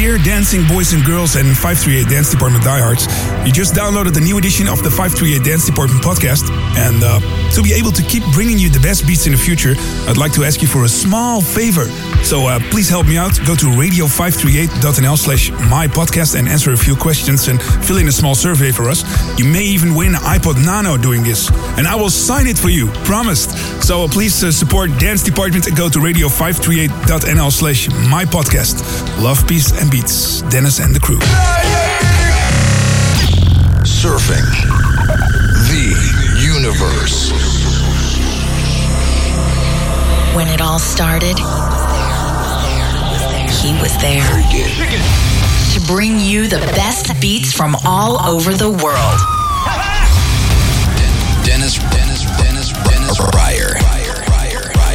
Dear dancing boys and girls and 538 Dance Department diehards, you just downloaded the new edition of the 538 Dance Department podcast. And uh, to be able to keep bringing you the best beats in the future, I'd like to ask you for a small favor. So uh, please help me out. Go to radio538.nl slash my podcast and answer a few questions and fill in a small survey for us. You may even win an iPod Nano doing this. And I will sign it for you, promised. So uh, please uh, support Dance Department and go to radio538.nl slash my podcast. Love, peace, and beats. Dennis and the crew. Surfing the universe. When it all started, he was there to bring you the best beats from all over the world. Dennis, Dennis, Dennis, Dennis Ruijer.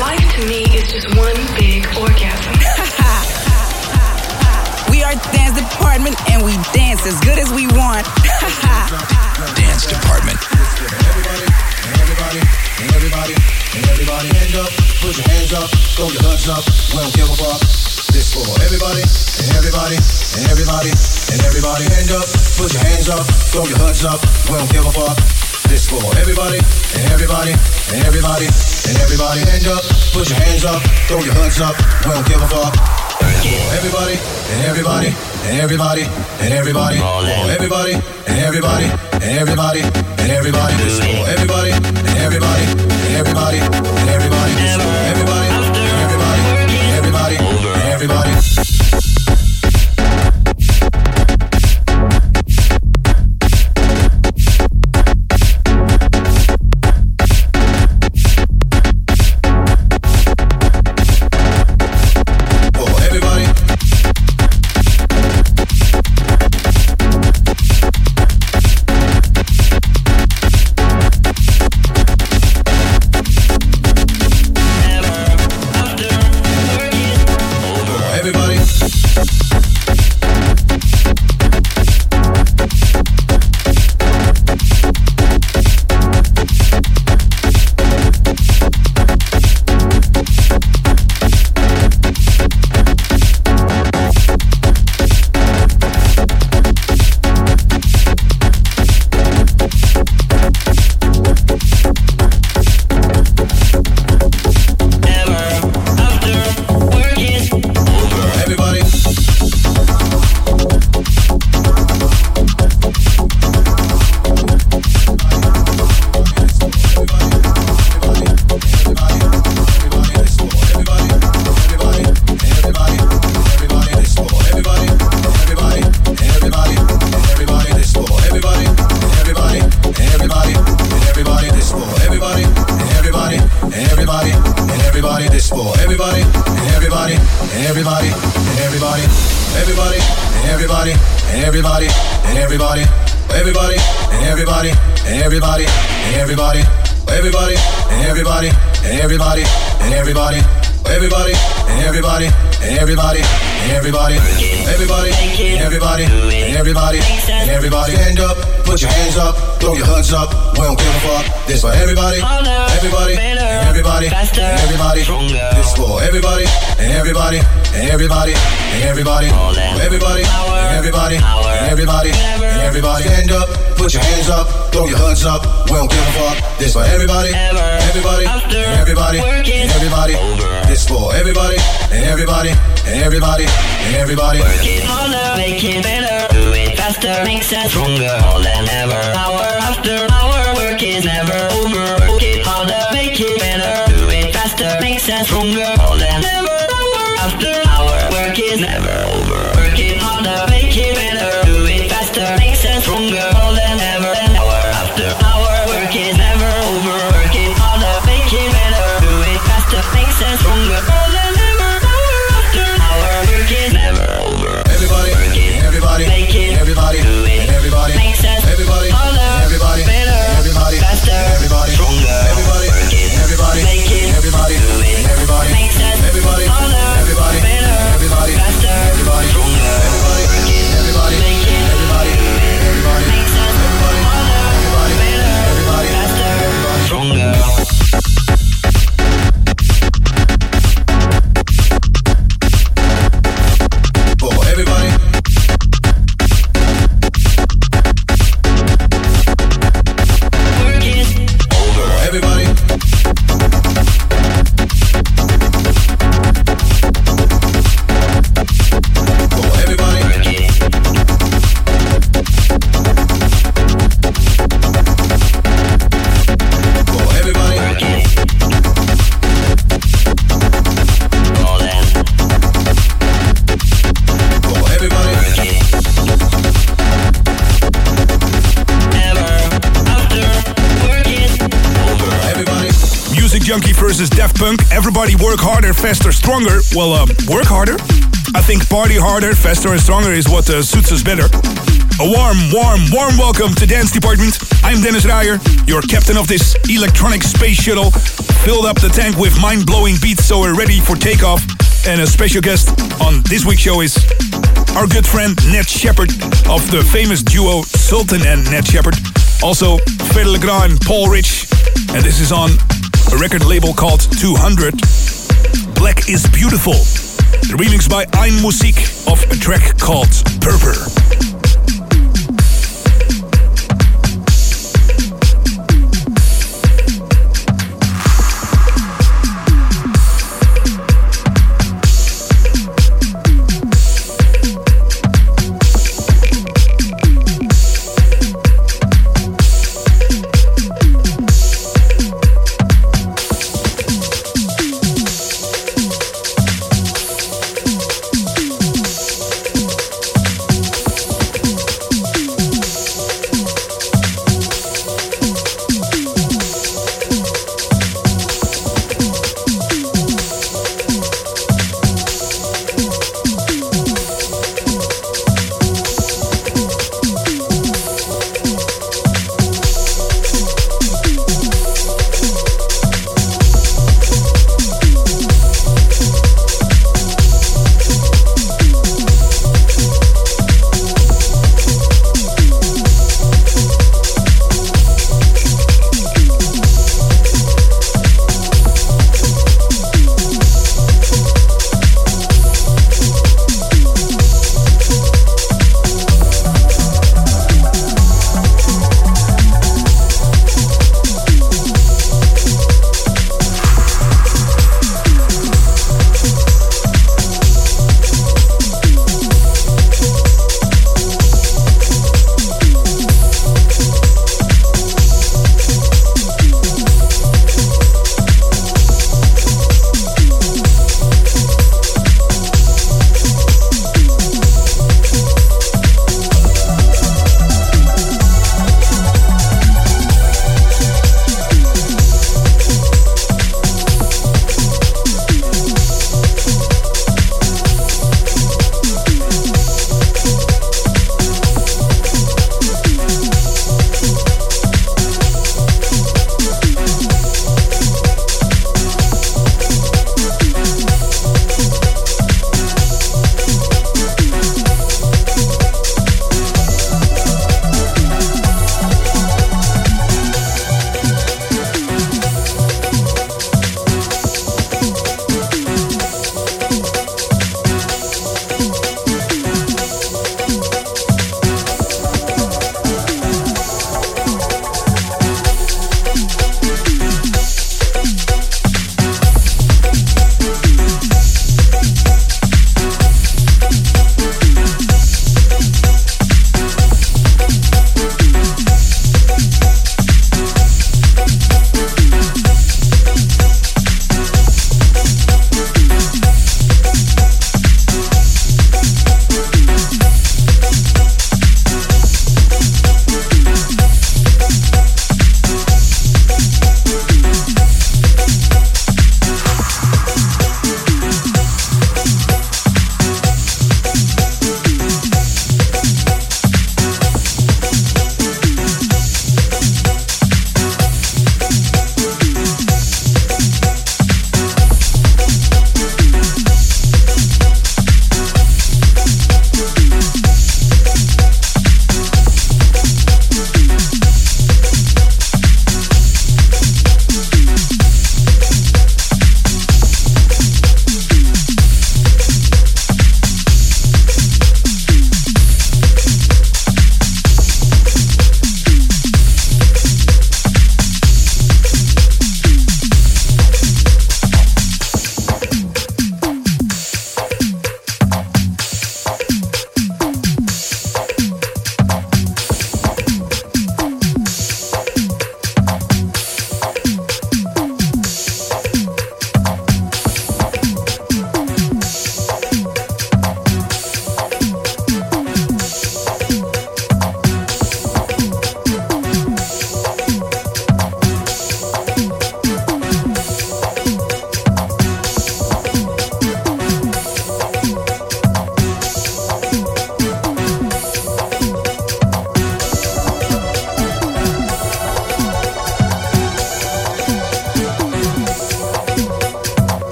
Life to me is just one big orgasm. We are dance department and we dance as good as we want. Dance Department. Everybody, everybody, and everybody, and everybody, hand up, put your hands up, throw your hands up, we don't give a fuck. This for everybody, and everybody, and everybody, and everybody, hand up, put your hands up, throw your hands up, we don't give a fuck. This for everybody, and everybody, and everybody, and everybody, hand up, put your hands up, throw your hands up, we don't give a fuck. Everybody, and everybody, and everybody, and everybody, everybody, and everybody, and everybody, and everybody, everybody, and everybody, and everybody, and everybody, this for everybody, and everybody, and everybody, and everybody. Stronger, more than ever. Hour after hour, work is never over. Work it harder, make it better, do it faster, makes us stronger, more than ever. Hour after hour, work is never over. Everybody work harder, faster, stronger. Well, uh, work harder? I think party harder, faster and stronger is what uh, suits us better. A warm, warm, warm welcome to Dance Department. I'm Dennis Ruijer, your captain of this electronic space shuttle. Filled up the tank with mind-blowing beats so we're ready for takeoff. And a special guest on this week's show is our good friend Ned Shepard of the famous duo Sultan and Ned Shepard. Also, Fedde Le Grand and Paul Rich. And this is on a record label called 200. Black is Beautiful. The remix by Einmusik of a track called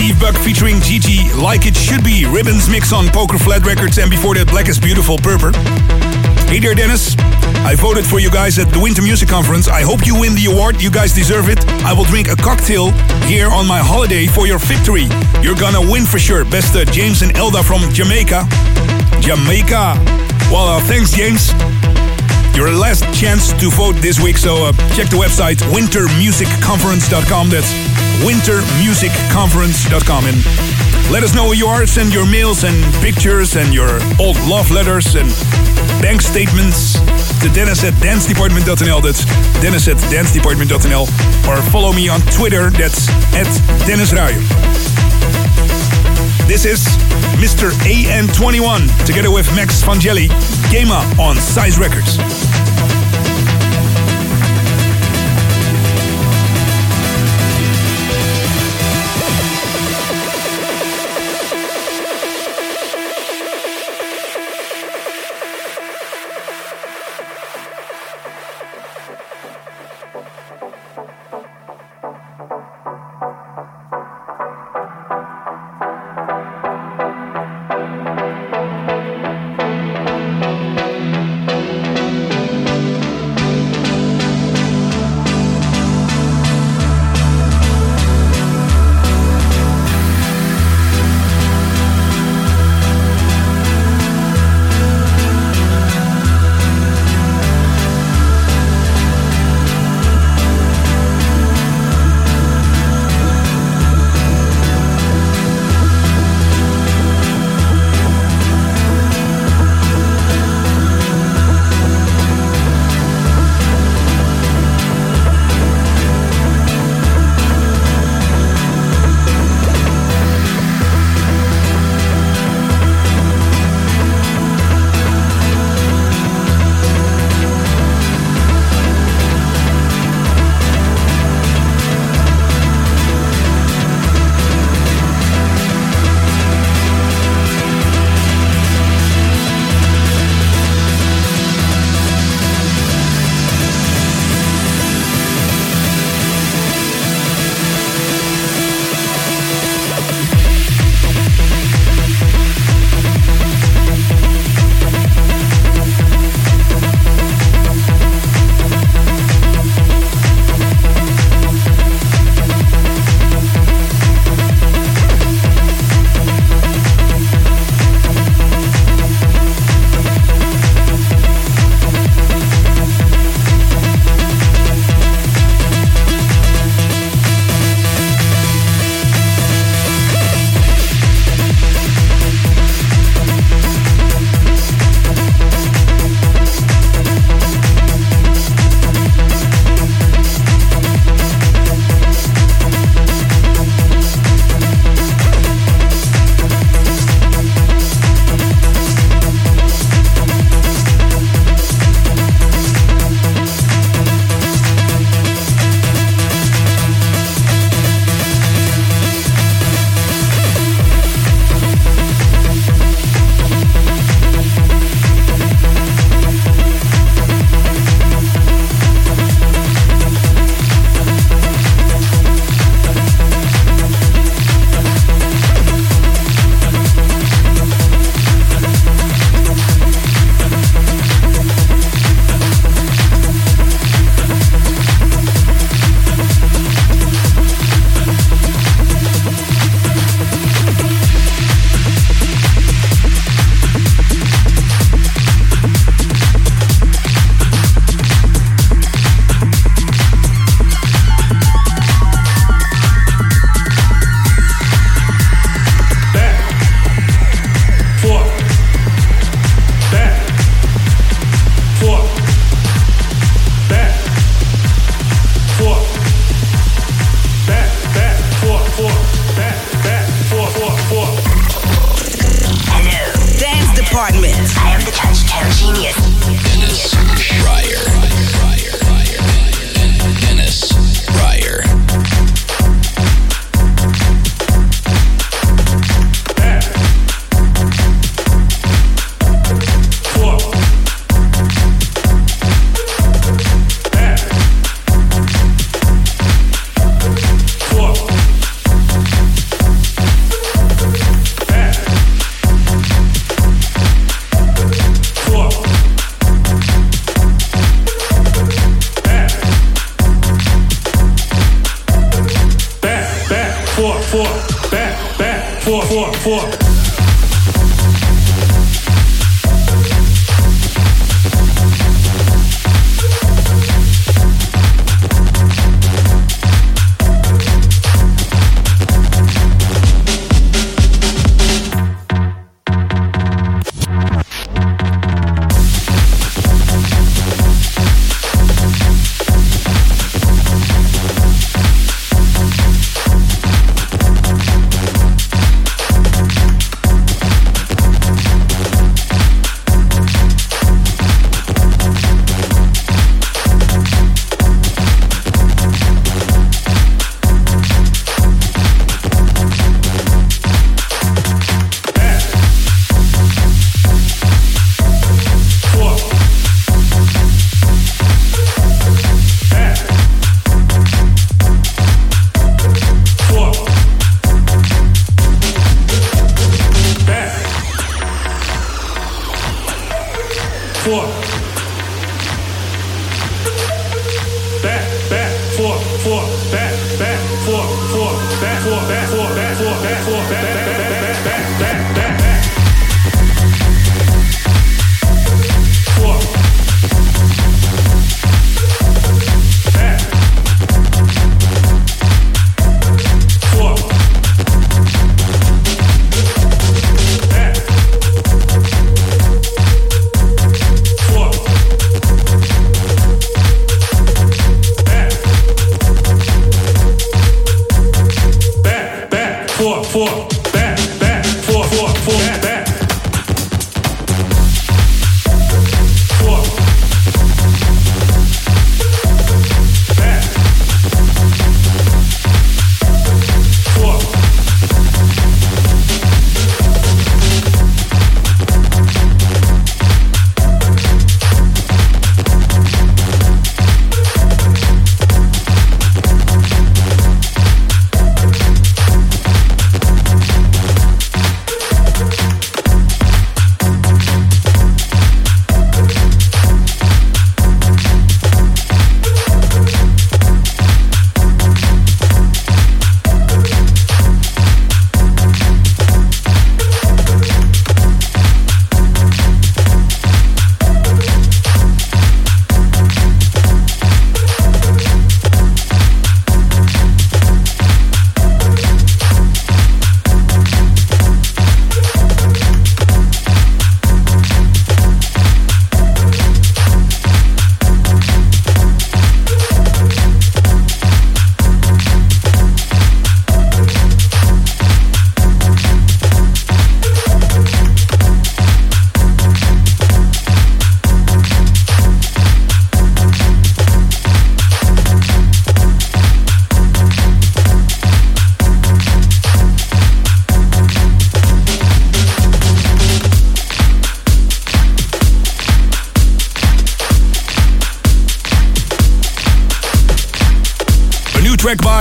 Purpur. Buck featuring Gigi, Like It Should Be, Ribbons mix on Poker Flat Records, and before that, Black is Beautiful, Purpur. Hey there, Dennis. I voted for you guys at the Winter Music Conference. I hope you win the award. You guys deserve it. I will drink a cocktail here on my holiday for your victory. You're gonna win for sure. Best uh, James and Elda from Jamaica. Jamaica. Well, uh, thanks, James. Your last chance to vote this week, so uh, check the website wintermusicconference.com. That's wintermusicconference.com. And let us know who you are. Send your mails and pictures and your old love letters and bank statements to Dennis at dancedepartment.nl. That's Dennis at dancedepartment.nl. Or follow me on Twitter. That's at Dennis Ruijer. This is Mr. AN21 together with Max Vangeli, Gema on Size Records.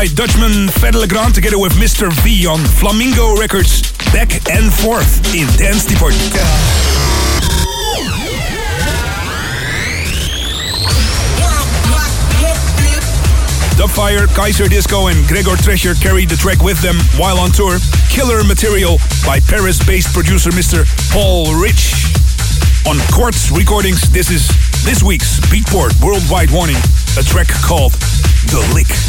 Dutchman Fedde Le Grand together with Mr. V on Flamingo Records. Back and forth in Dance Department. Dubfire, Kaiser Disco, and Gregor Tresher carried the track with them while on tour. Killer material by Paris based producer Mr. Paul Rich. On Quartz Recordings, this is this week's Beatport Worldwide Warning, a track called The Lick.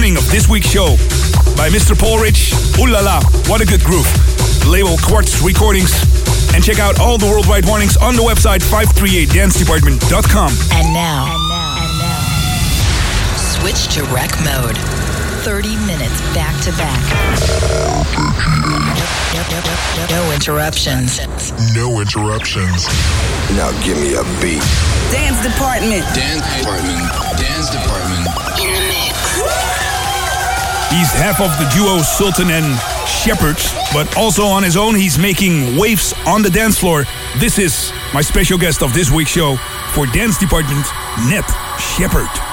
Worldwide warning of this week's show by Mr. Paul Ritch. Ooh la la, what a good groove. Label Quartz Recordings. And check out all the worldwide warnings on the website 538dancedepartment.com. And now, and now, and now, switch to rec mode. 30 minutes back to back. No interruptions. No interruptions. Now give me a beat. Dance Department. Dance Department. Dance Department. He's half of the duo Sultan and Shepard, but also on his own, he's making waves on the dance floor. This is my special guest of this week's show for Dance Department, Ned Shepard.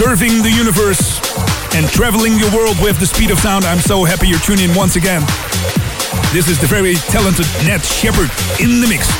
Serving the universe and traveling the world with the speed of sound. I'm so happy you're tuning in once again. This is the very talented Ned Shepard in the mix.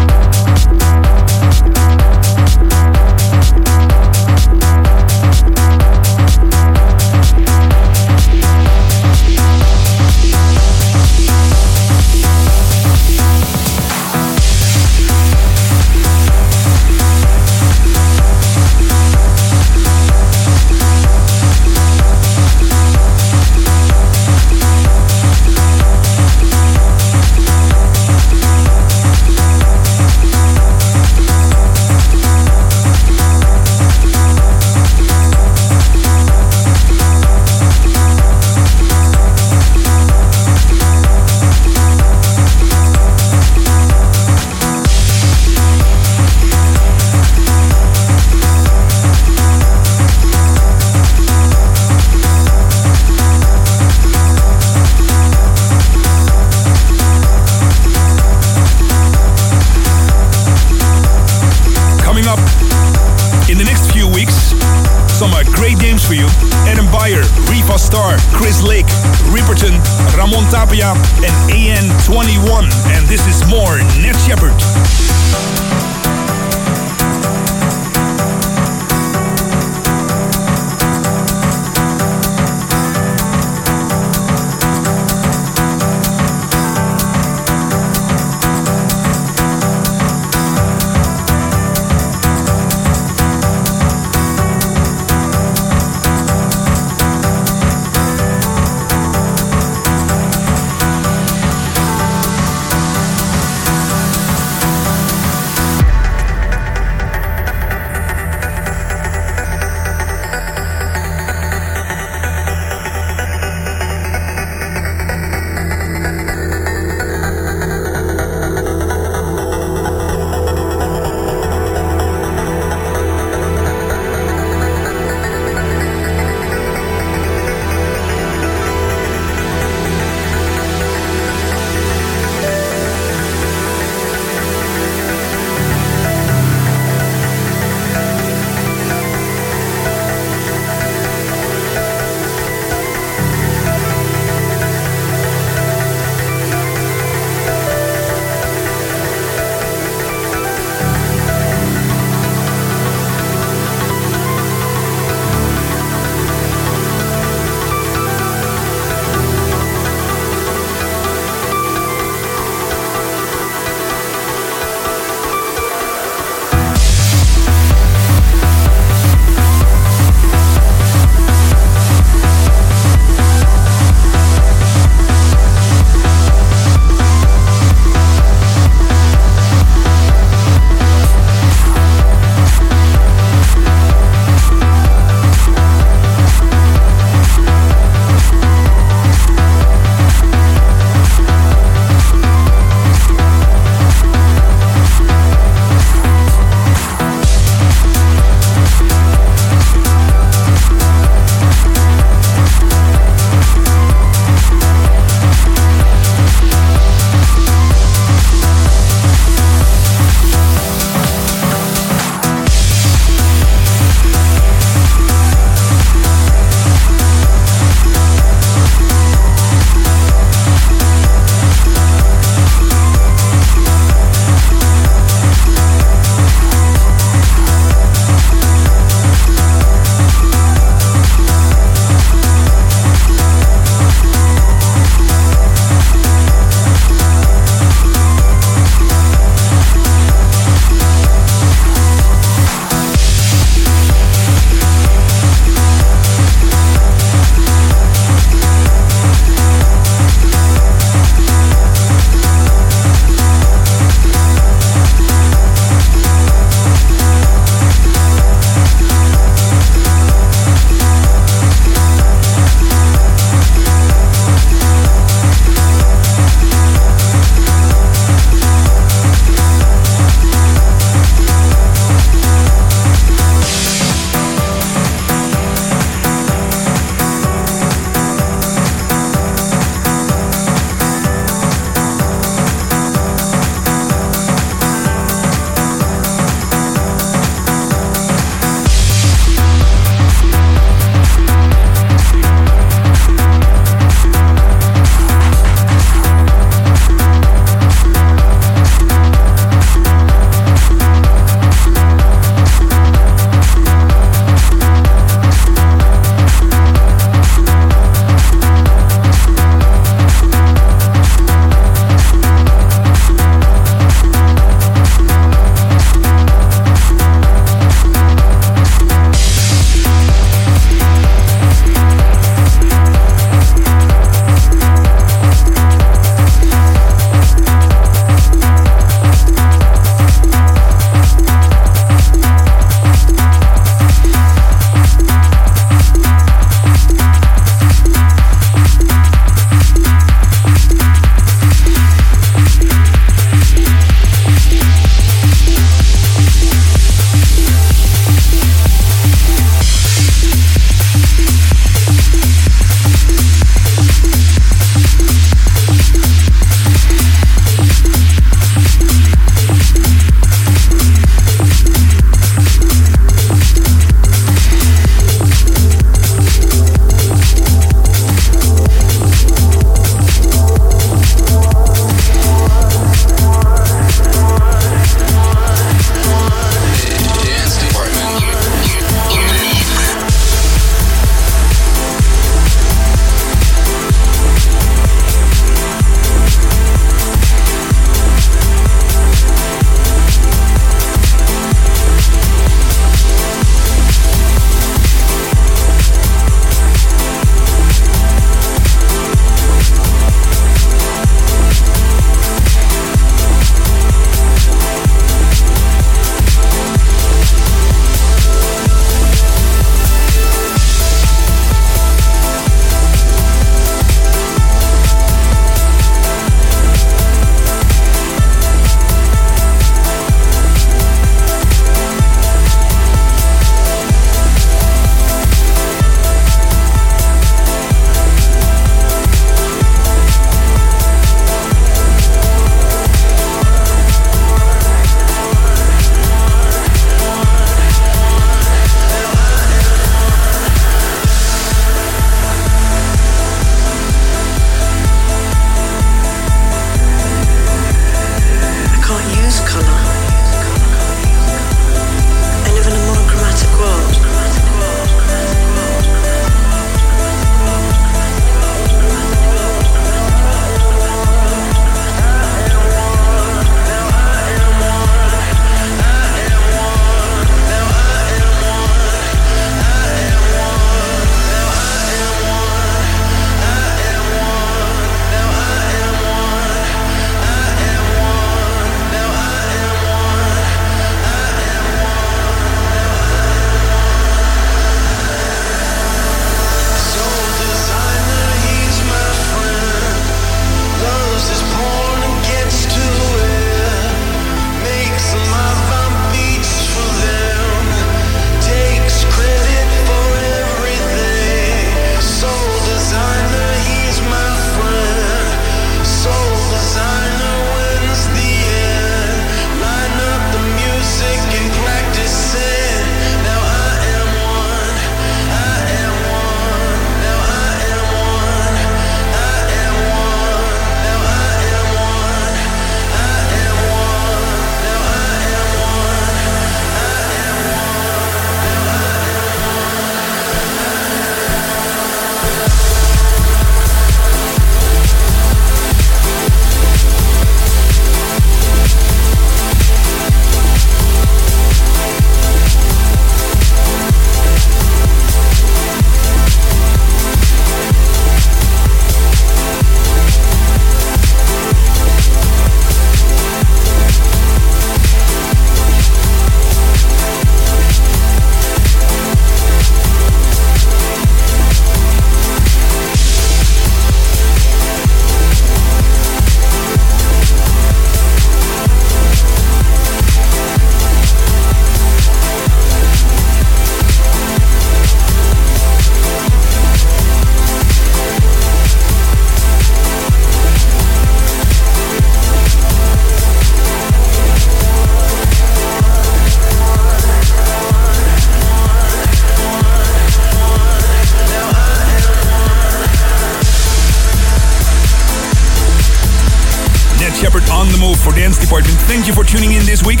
Thank you for tuning in this week.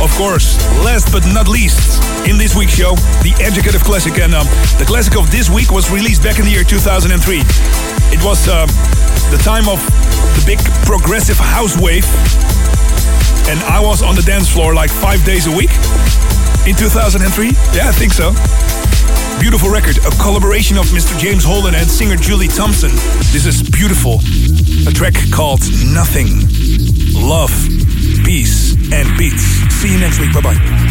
Of course, last but not least, in this week's show, the Educative Classic. And um, the classic of this week was released back in the year 2003. It was uh, the time of the big progressive house wave. And I was on the dance floor like five days a week in 2003. Yeah, I think so. Beautiful record, a collaboration of Mr. James Holden and singer Julie Thompson. This is beautiful. A track called Nothing. Love, peace, and beats. See you next week. Bye bye.